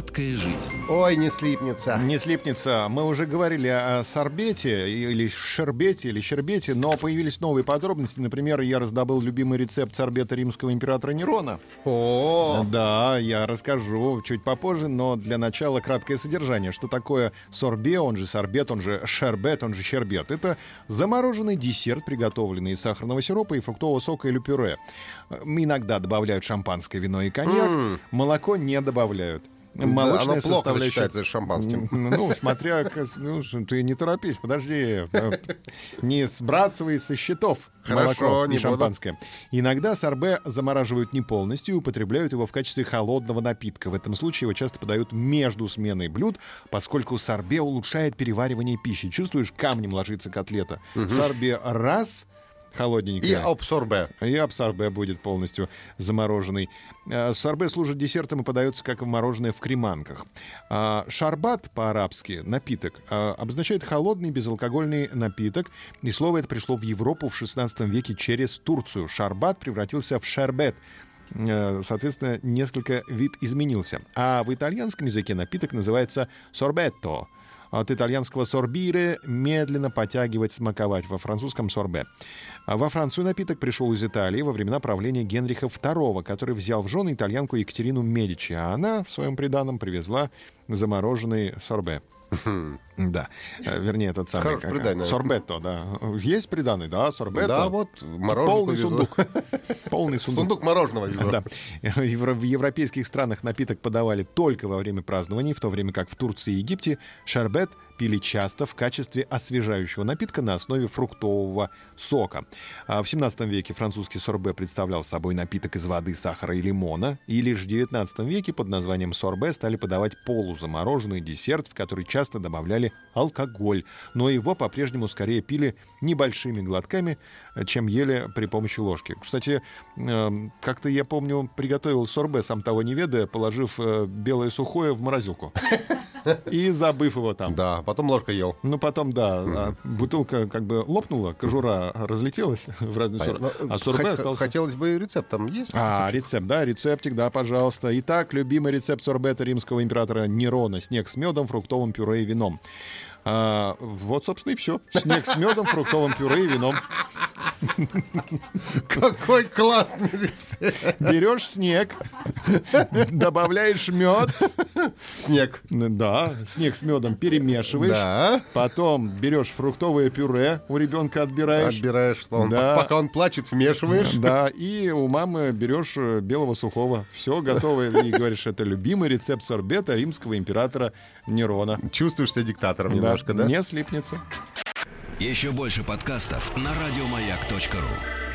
Сладкая жизнь. Ой, не слипнется. Не слипнется. Мы уже говорили о сорбете или шербете или щербете, но появились новые подробности. Например, я раздобыл любимый рецепт сорбета римского императора Нерона. О, Да, я расскажу чуть попозже, но для начала краткое содержание. Что такое сорбе, он же сорбет, он же шербет, он же щербет? Это замороженный десерт, приготовленный из сахарного сиропа и фруктового сока или пюре. Иногда добавляют шампанское вино и коньяк, молоко не добавляют. Да, Молочная оно плохо сочетается с шампанским. Ну, смотря... ну, ты не торопись, подожди. Не сбрасывай со счетов Хорошо, молоко не и буду. шампанское. Иногда сорбе замораживают не полностью и употребляют его в качестве холодного напитка. В этом случае его часто подают между сменой блюд, поскольку сорбе улучшает переваривание пищи. Чувствуешь, камнем ложится котлета. Сорбе раз, И холодненькая. абсорбе. И абсорбе будет полностью замороженный. Э, Сорбе служит десертом и подается как мороженое в креманках. А Шарбат по-арабски, напиток, а, обозначает холодный безалкогольный напиток. И слово это пришло в Европу в 16 веке через Турцию. Шарбат превратился в шербет. Э, Соответственно, несколько вид изменился. А в итальянском языке напиток называется сорбетто. От итальянского сорбире медленно потягивать, смаковать. Во французском сорбе. А Во Францию напиток пришел из Италии во времена правления Генриха II, который взял в жены итальянку Екатерину Медичи, а она в своем приданом привезла замороженный сорбе. Да, Э, вернее, этот самый... Хорош как-. Сорбетто, да. Есть приданный, да, сорбетто. Да, вот мороженое Полный повезло. сундук. Полный сундук. Сундук мороженого везло. Да. В европейских странах напиток подавали только во время празднований, в то время как в Турции и Египте шарбет пили часто в качестве освежающего напитка на основе фруктового сока. А В 17 веке французский сорбе представлял собой напиток из воды, сахара и лимона, и лишь в 19 веке под названием сорбе стали подавать полузамороженный десерт, в который часто добавляли алкоголь, но его по-прежнему скорее пили небольшими глотками, чем ели при помощи ложки. Кстати, эм, как-то я помню, приготовил сорбе, сам того не ведая, положив э, белое сухое в морозилку и забыв его там. Да, потом ложкой ел. Ну, потом, да, а бутылка как бы лопнула, кожура разлетелась в разные стороны, Ну, а сорбе хот- остался... Хотелось бы рецепт там есть? А, рецепт, да, рецептик, да, пожалуйста. Итак, любимый рецепт сорбета римского императора Нерона. Снег с медом, фруктовым пюре и вином. А, вот, собственно, и все. Снег с медом, фруктовым пюре и вином. Какой классный рецепт. Берешь снег, добавляешь мед, Снег. да, снег с медом перемешиваешь, Да. потом берешь фруктовое пюре, у ребенка отбираешь, Отбираешь, что он, Да. пока он плачет, вмешиваешь. Да, и у мамы берешь э, белого сухого. Все готово. И говоришь, это любимый рецепт сорбета римского императора Нерона. Чувствуешь себя диктатором немножко, да? Не слипнется. Еще больше подкастов на радиомаяк.ру.